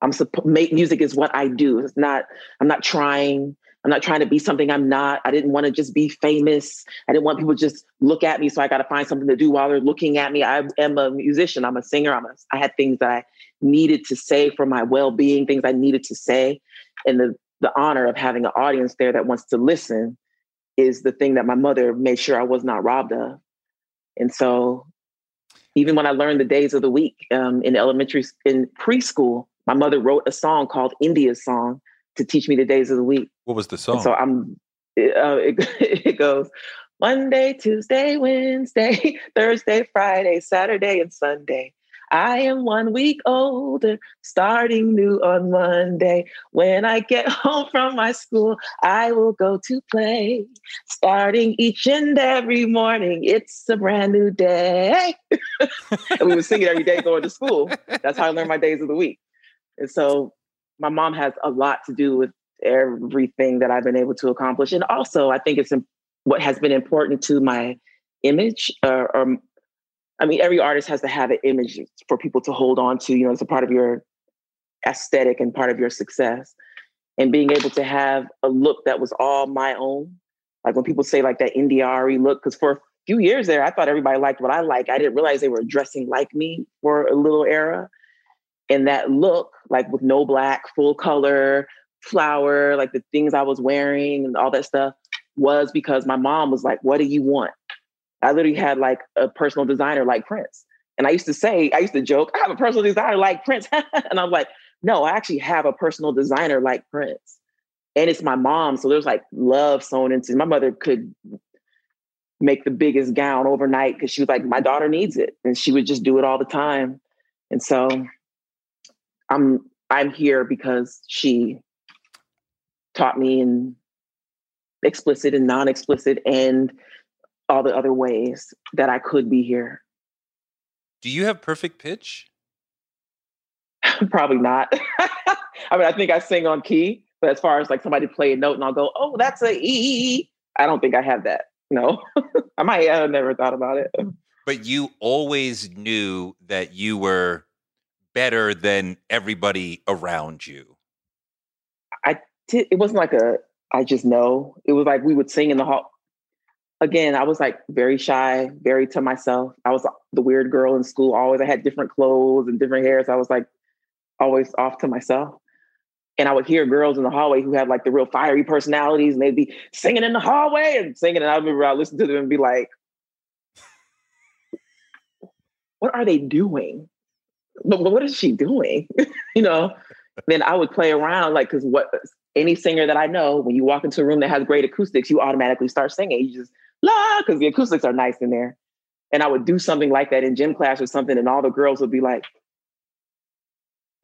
I'm supposed make music is what I do. It's not, I'm not trying I'm not trying to be something I'm not. I didn't want to just be famous. I didn't want people to just look at me. So I got to find something to do while they're looking at me. I am a musician. I'm a singer. I'm a, I had things that I needed to say for my well-being, things I needed to say. And the, the honor of having an audience there that wants to listen is the thing that my mother made sure I was not robbed of. And so Even when I learned the days of the week um, in elementary, in preschool, my mother wrote a song called India's Song to teach me the days of the week. What was the song? And so I'm, uh, it, it goes Monday, Tuesday, Wednesday, Thursday, Friday, Saturday, and Sunday. I am one week older, starting new on Monday. When I get home from my school, I will go to play. Starting each and every morning, it's a brand new day. and we would sing it every day going to school. That's how I learned my days of the week. And so my mom has a lot to do with everything that I've been able to accomplish. And also, I think it's what has been important to my image uh, or I mean, every artist has to have an image for people to hold on to. You know, it's a part of your aesthetic and part of your success. And being able to have a look that was all my own. Like when people say like that India.Arie look, because for a few years there, I thought everybody liked what I like. I didn't realize they were dressing like me for a little era. And that look, like with no black, full color, flower, like the things I was wearing and all that stuff, was because my mom was like, What do you want? I literally had like a personal designer like Prince. And I used to say, I used to joke, I have a personal designer like Prince. and I'm like, no, I actually have a personal designer like Prince. And it's my mom. So there's like love sewn into my mother could make the biggest gown overnight because she was like, my daughter needs it. And she would just do it all the time. And so I'm I'm here because she taught me in explicit and non-explicit and all the other ways that I could be here. Do you have perfect pitch? Probably not. I mean, I think I sing on key, but as far as like somebody play a note and I'll go, oh, that's a E, I don't think I have that. No, I might have never thought about it. But you always knew that you were better than everybody around you. I did. It wasn't like a, I just know. It was like we would sing in the hall again, I was like very shy, very to myself. I was the weird girl in school. Always, I had different clothes and different hair. So I was like always off to myself. And I would hear girls in the hallway who had like the real fiery personalities, and they'd be singing in the hallway and singing. And I remember I listened to them and be like, "What are they doing? But but what is she doing?" you know. Then I would play around like because what any singer that I know, when you walk into a room that has great acoustics, you automatically start singing. You just la, because the acoustics are nice in there. And I would do something like that in gym class or something, and all the girls would be like,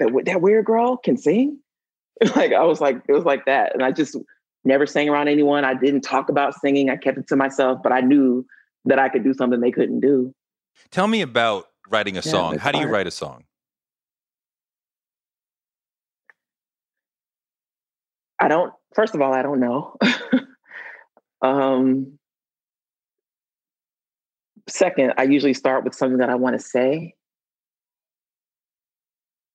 "That that weird girl can sing." like I was like, it was like that, and I just never sang around anyone. I didn't talk about singing. I kept it to myself, but I knew that I could do something they couldn't do. Tell me about writing a yeah, song. How do you write a song? I don't. First of all, I don't know. um, second, I usually start with something that I want to say.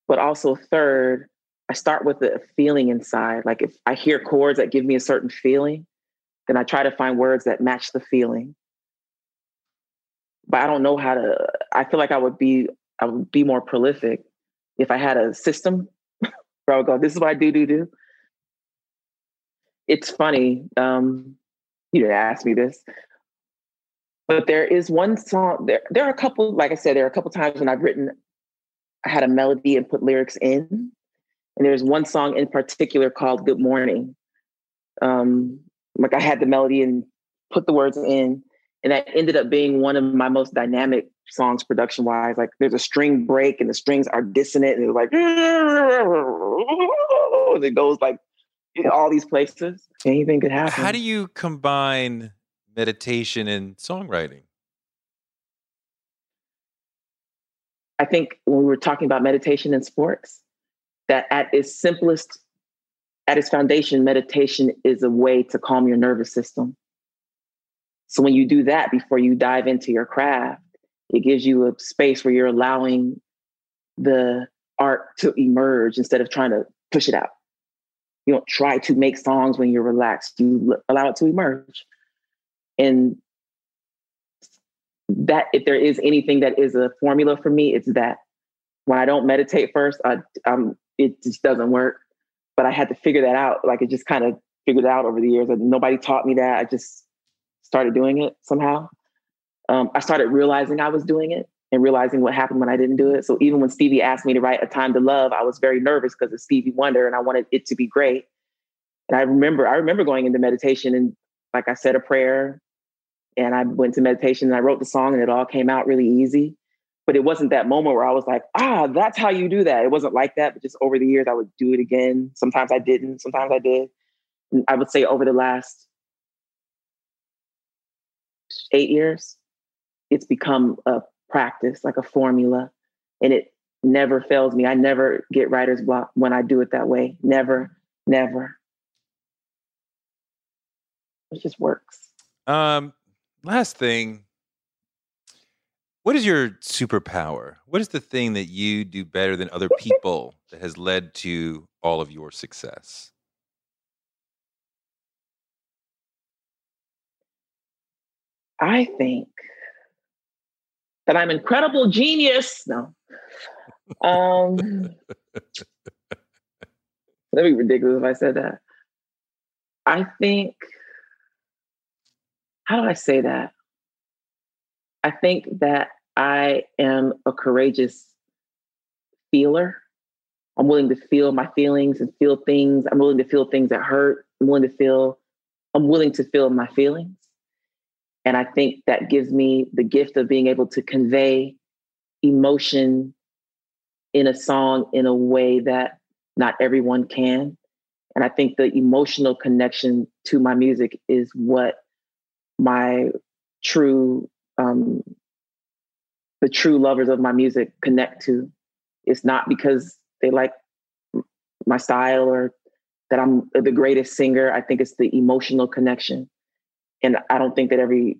But also, third, I start with a feeling inside. Like if I hear chords that give me a certain feeling, then I try to find words that match the feeling. But I don't know how to. I feel like I would be I would be more prolific if I had a system where I would go, "This is what I do, do, do." It's funny. Um, you didn't ask me this, but there is one song, there, there are a couple, like I said, there are a couple times when I've written, I had a melody and put lyrics in. And there's one song in particular called Good Morning. Um, like I had the melody and put the words in. And that ended up being one of my most dynamic songs production wise. Like there's a string break and the strings are dissonant and it's like, and it goes like in all these places. Anything could happen. How do you combine meditation and songwriting? I think when we were talking about meditation and sports, that at its simplest, at its foundation, meditation is a way to calm your nervous system. So when you do that before you dive into your craft, it gives you a space where you're allowing the art to emerge instead of trying to push it out. You don't try to make songs when you're relaxed. You allow it to emerge. And that if there is anything that is a formula for me, it's that. When I don't meditate first, I, um, it just doesn't work. But I had to figure that out. Like it just kind of figured out over the years. Nobody taught me that. I just started doing it somehow. Um, I started realizing I was doing it and realizing what happened when I didn't do it. So even when Stevie asked me to write A Time to Love, I was very nervous because of Stevie Wonder and I wanted it to be great. And I remember, I remember going into meditation and like I said a prayer and I went to meditation and I wrote the song and it all came out really easy. But it wasn't that moment where I was like, ah, that's how you do that. It wasn't like that. But just over the years, I would do it again. Sometimes I didn't, sometimes I did. And I would say over the last eight years, it's become a practice, like a formula, and it never fails me. I never get writer's block when I do it that way. Never, never. It just works. Um, last thing. What is your superpower? What is the thing that you do better than other people that has led to all of your success? I think that I'm incredible genius. No. Um that'd be ridiculous if I said that. I think how do I say that? I think that I am a courageous feeler. I'm willing to feel my feelings and feel things. I'm willing to feel things that hurt. I'm willing to feel, I'm willing to feel my feelings. And I think that gives me the gift of being able to convey emotion in a song in a way that not everyone can. And I think the emotional connection to my music is what my true, um, the true lovers of my music connect to. It's not because they like my style or that I'm the greatest singer. I think it's the emotional connection and I don't think that every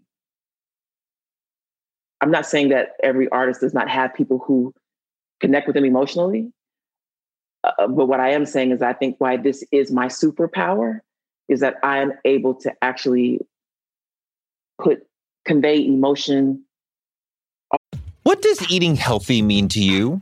I'm not saying that every artist does not have people who connect with them emotionally. Uh, but what I am saying is, I think why this is my superpower is that I am able to actually put convey emotion. What does eating healthy mean to you?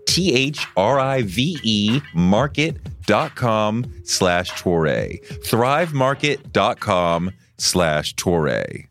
T H R I V E, market.com slash Toure. Thrivemarket.com slash Toure.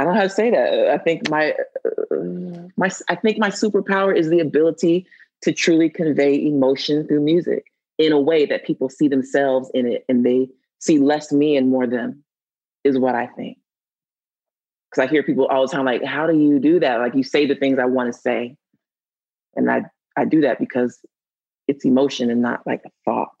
I don't know how to say that. I think my my I think my superpower is the ability to truly convey emotion through music in a way that people see themselves in it and they see less me and more them is what I think. Cuz I hear people all the time like how do you do that? Like you say the things I want to say. And I I do that because it's emotion and not like a thought.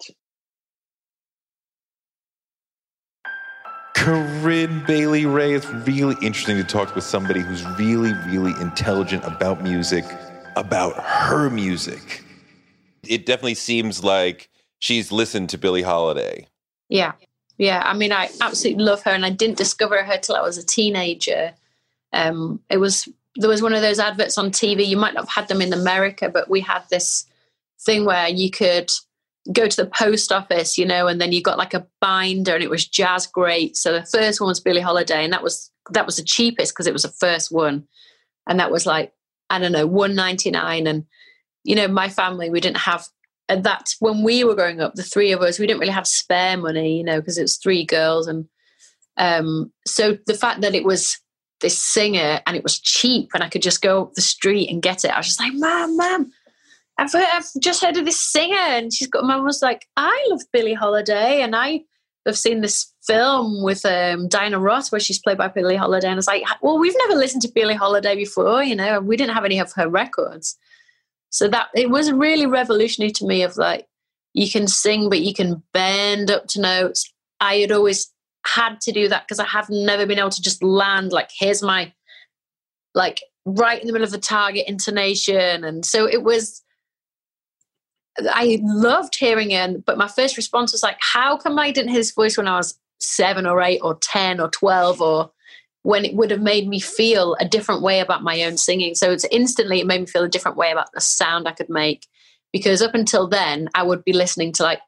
Corinne Bailey Rae. it's really interesting to talk with somebody who's really, really intelligent about music, about her music. It definitely seems like she's listened to Billie Holiday. Yeah. Yeah. I mean, I absolutely love her, and I didn't discover her till I was a teenager. Um, it was there was one of those adverts on TV. You might not have had them in America, but we had this thing where you could go to the post office, you know, and then you got like a binder and it was jazz great. So the first one was Billie Holiday, and that was that was the cheapest because it was the first one. And that was like, I don't know, one ninety nine. And, you know, my family, we didn't have and that's when we were growing up, the three of us, we didn't really have spare money, you know, because it was three girls. And um, so the fact that it was this singer and it was cheap and I could just go up the street and get it, I was just like, Mom, Mom, I've, I've just heard of this singer. And she's got, Mom was like, I love Billie Holiday. And I have seen this film with um, Diana Ross where she's played by Billie Holiday. And I was like, well, we've never listened to Billie Holiday before, you know, we didn't have any of her records. So that it was really revolutionary to me of like, you can sing, but you can bend up to notes. I had always had to do that because I have never been able to just land like, here's my, like, right in the middle of the target intonation. And so it was, I loved hearing it. But my first response was like, how come I didn't hear his voice when I was seven or eight or 10 or 12 or when it would have made me feel a different way about my own singing. So it's instantly it made me feel a different way about the sound I could make. Because up until then, I would be listening to like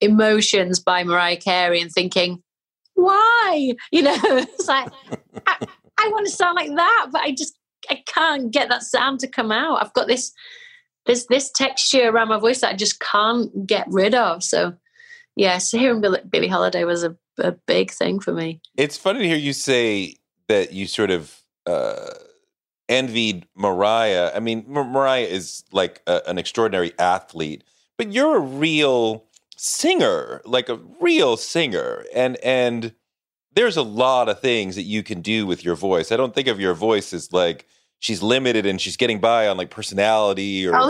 Emotions by Mariah Carey and thinking, why? You know, it's like I, I want to sound like that, but I just I can't get that sound to come out. I've got this there's this texture around my voice that I just can't get rid of. So yeah, so hearing Billie, Holiday was a, a big thing for me. It's funny to hear you say that you sort of uh, envied Mariah. I mean, Mariah is like a, an extraordinary athlete, but you're a real singer, like a real singer, and and there's a lot of things that you can do with your voice. I don't think of your voice as like she's limited and she's getting by on like personality or oh.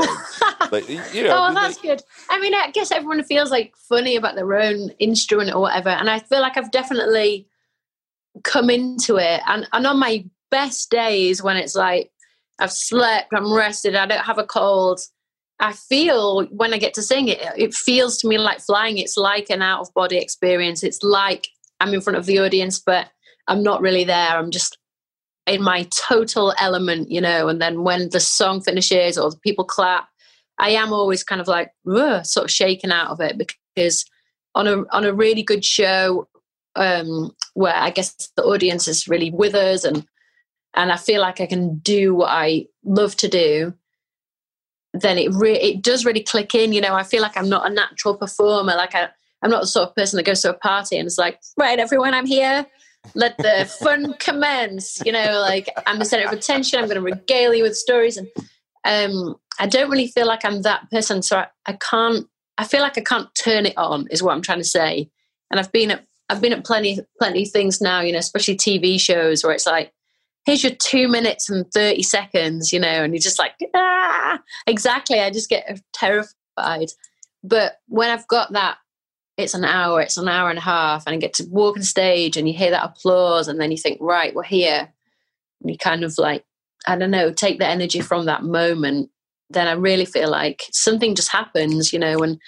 like, like, you know. Oh, that's like, good. I mean, I guess everyone feels like funny about their own instrument or whatever, and I feel like I've definitely come into it. And, and on my best days when it's like I've slept, I'm rested, I don't have a cold. I feel when I get to sing it, it feels to me like flying. It's like an out of body experience. It's like I'm in front of the audience, but I'm not really there. I'm just in my total element, you know. And then when the song finishes or people clap, I am always kind of like sort of shaken out of it because on a on a really good show, um, where I guess the audience is really with us and and I feel like I can do what I love to do, then it re- it does really click in. You know, I feel like I'm not a natural performer. Like I, I'm not the sort of person that goes to a party and is like, right, everyone, I'm here. Let the fun commence. You know, like I'm the center of attention. I'm going to regale you with stories, and um, I don't really feel like I'm that person. So I, I can't. I feel like I can't turn it on. Is what I'm trying to say. And I've been at I've been at plenty plenty of things now, you know, especially TV shows where it's like, here's your two minutes and thirty seconds, you know, and you're just like, ah, exactly. I just get terrified. But when I've got that, it's an hour, it's an hour and a half, and I get to walk on stage and you hear that applause, and then you think, right, we're here. And you kind of like, I don't know, take the energy from that moment. Then I really feel like something just happens, you know, when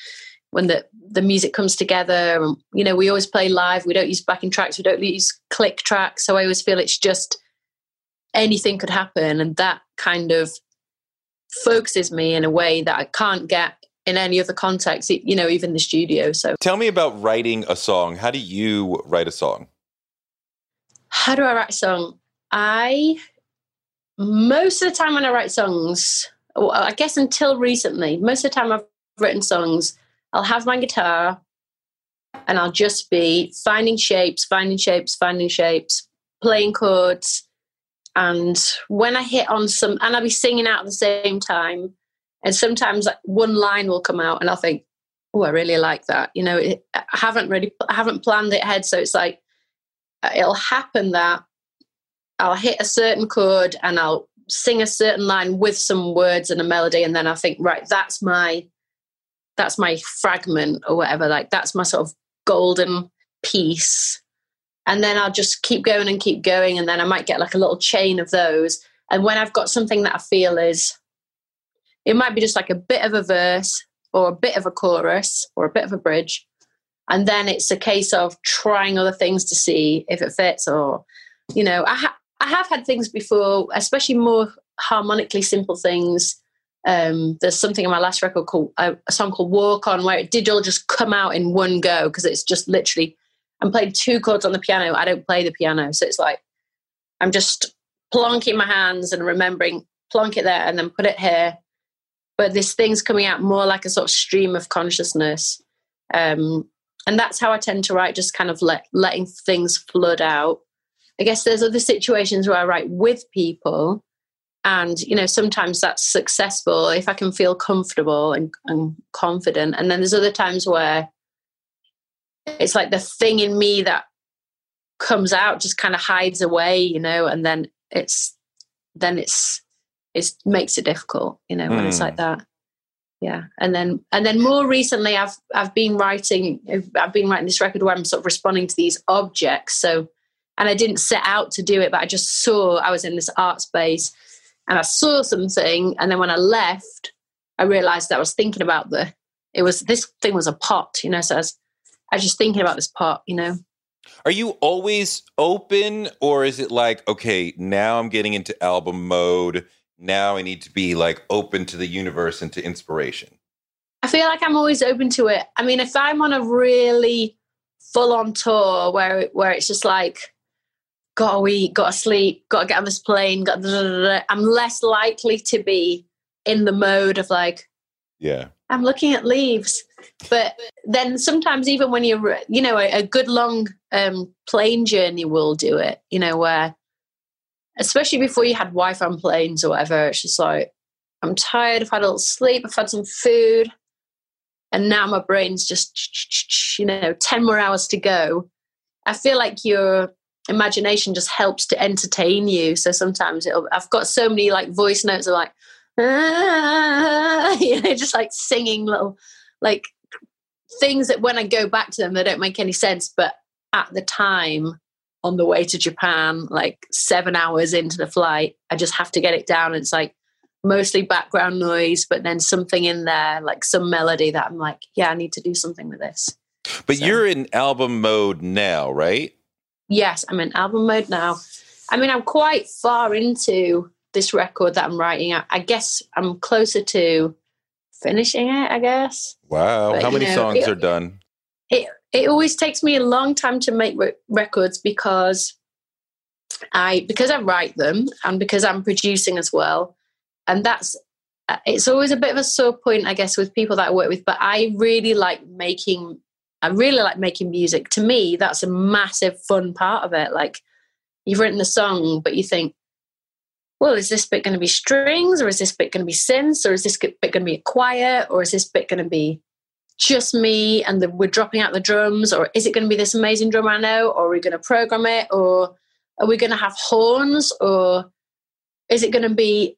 when the the music comes together and you know we always play live we don't use backing tracks we don't use click tracks so i always feel it's just anything could happen and that kind of focuses me in a way that i can't get in any other context you know even the studio so tell me about writing a song how do you write a song how do i write a song i most of the time when i write songs i guess until recently most of the time i've written songs I'll have my guitar and I'll just be finding shapes, finding shapes, finding shapes, playing chords. And when I hit on some, and I'll be singing out at the same time. And sometimes one line will come out and I'll think, oh, I really like that. You know, I haven't really, I haven't planned it ahead. So it's like, uh, it'll happen that I'll hit a certain chord and I'll sing a certain line with some words and a melody. And then I think, right, that's my that's my fragment or whatever like that's my sort of golden piece and then i'll just keep going and keep going and then i might get like a little chain of those and when i've got something that i feel is it might be just like a bit of a verse or a bit of a chorus or a bit of a bridge and then it's a case of trying other things to see if it fits or you know i, ha- I have had things before especially more harmonically simple things um, there's something in my last record called uh, a song called Walk On, where it did all just come out in one go because it's just literally I'm playing two chords on the piano. I don't play the piano, so it's like I'm just plonking my hands and remembering plonk it there and then put it here. But this thing's coming out more like a sort of stream of consciousness. Um, and that's how I tend to write, just kind of let letting things flood out. I guess there's other situations where I write with people, and you know sometimes that's successful if I can feel comfortable and, and confident. And then there's other times where it's like the thing in me that comes out just kind of hides away, you know, and then it's then it's it makes it difficult, you know, when mm. it's like hmm. that yeah and then and then more recently i've i've been writing i've been writing this record where i'm sort of responding to these objects so and i didn't set out to do it but i just saw i was in this art space and i saw something and then when i left i realized that i was thinking about the it was this thing was a pot you know so i was, I was just thinking about this pot you know are you always open or is it like okay now i'm getting into album mode now I need to be like open to the universe and to inspiration? I feel like I'm always open to it. I mean, if I'm on a really full on tour where where it's just like gotta eat, gotta sleep, gotta get on this plane, got I'm less likely to be in the mode of like, yeah, I'm looking at leaves. But then sometimes even when you're, you know, a, a good long um, plane journey will do it. You know, where especially before you had Wi-Fi on planes or whatever. It's just like I'm tired. I've had a little sleep. I've had some food, and now my brain's just you know ten more hours to go. I feel like your imagination just helps to entertain you. So sometimes I've got so many like voice notes of like ah, you know just like singing little like things that when I go back to them they don't make any sense, but at the time on the way to Japan, like seven hours into the flight. I just have to get it down. It's like mostly background noise, but then something in there, like some melody that I'm like, yeah, I need to do something with this. But so. you're in album mode now, right? Yes, I'm in album mode now. I mean, I'm quite far into this record that I'm writing. I, I guess I'm closer to finishing it, I guess. Wow. But, How many know, songs it, are done? It it always takes me a long time to make re- records because I because I write them and because I'm producing as well, and that's uh, it's always a bit of a sore point, I guess, with people that I work with. But I really like making. I really like making music. To me, that's a massive fun part of it. Like you've written the song, but you think, well, is this bit going to be strings, or is this bit going to be synths, or is this bit going to be quiet, or is this bit going to be just me and the, we're dropping out the drums or is it going to be this amazing drummer I know or are we going to program it or are we going to have horns or is it going to be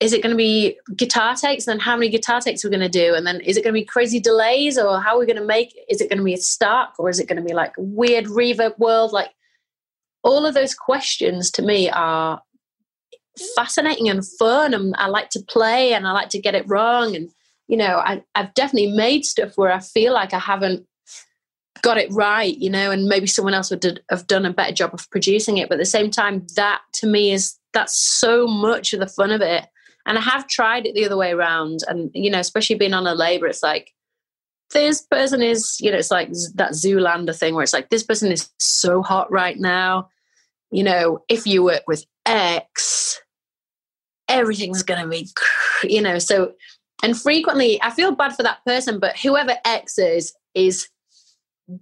is it going to be guitar takes and then how many guitar takes we're going to do and then is it going to be crazy delays or how are we going to make is it going to be a stark or is it going to be like weird reverb world? Like all of those questions to me are fascinating and fun and I like to play and I like to get it wrong and you know, I, I've definitely made stuff where I feel like I haven't got it right, you know, and maybe someone else would have done a better job of producing it. But at the same time, that to me is that's so much of the fun of it. And I have tried it the other way around. And, you know, especially being on a labor, it's like, this person is, you know, it's like that Zoolander thing where it's like, this person is so hot right now. You know, if you work with X, everything's going to be, you know, so and frequently, I feel bad for that person, but whoever X is, is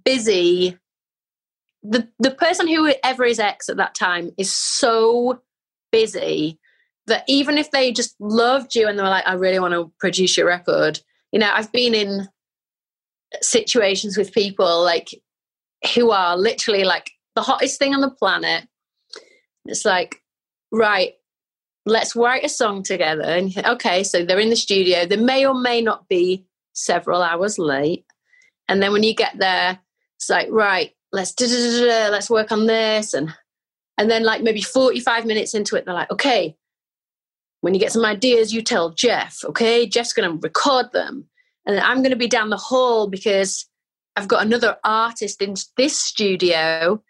busy. The, the person whoever is X at that time is so busy that even if they just loved you and they were like, I really want to produce your record, you know, I've been in situations with people like who are literally like the hottest thing on the planet. It's like, right, let's write a song together. And okay, so they're in the studio. They may or may not be several hours late. And then when you get there, it's like, right, let's let's work on this. And and then like maybe 45 minutes into it, they're like, okay, when you get some ideas, you tell Jeff, okay? Jeff's gonna record them. And I'm gonna be down the hall because I've got another artist in this studio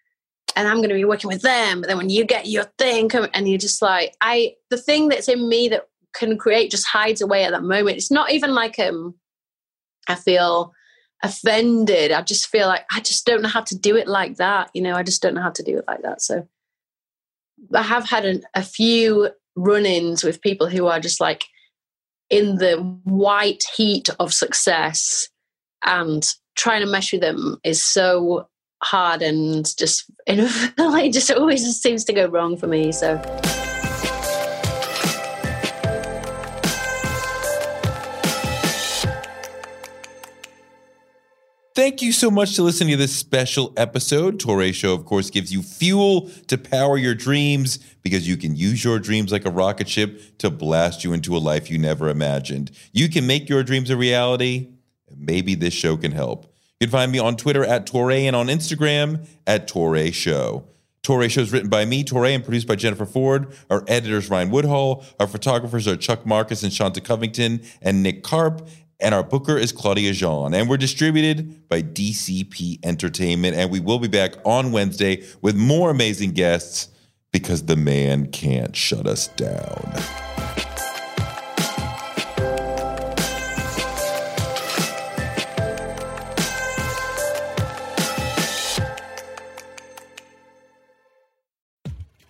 and I'm going to be working with them. But then when you get your thing, and you're just like, I, the thing that's in me that can create just hides away at that moment. It's not even like um, I feel offended. I just feel like I just don't know how to do it like that. You know, I just don't know how to do it like that. So I have had an, a few run-ins with people who are just like in the white heat of success and trying to mesh with them is so hard and just it just always seems to go wrong for me so Thank you so much to listening to this special episode. Touré Show, of course, gives you fuel to power your dreams because you can use your dreams like a rocket ship to blast you into a life you never imagined. You can make your dreams a reality. Maybe this show can help. You can find me on Twitter at Touré and on Instagram at Touré Show. Touré Show is written by me, Touré, and produced by Jennifer Ford. Our editors, Ryan Woodhull. Our photographers are Chuck Marcus and Shanta Covington and Nick Karp. And our booker is Claudia Jean. And we're distributed by DCP Entertainment. And we will be back on Wednesday with more amazing guests because the man can't shut us down.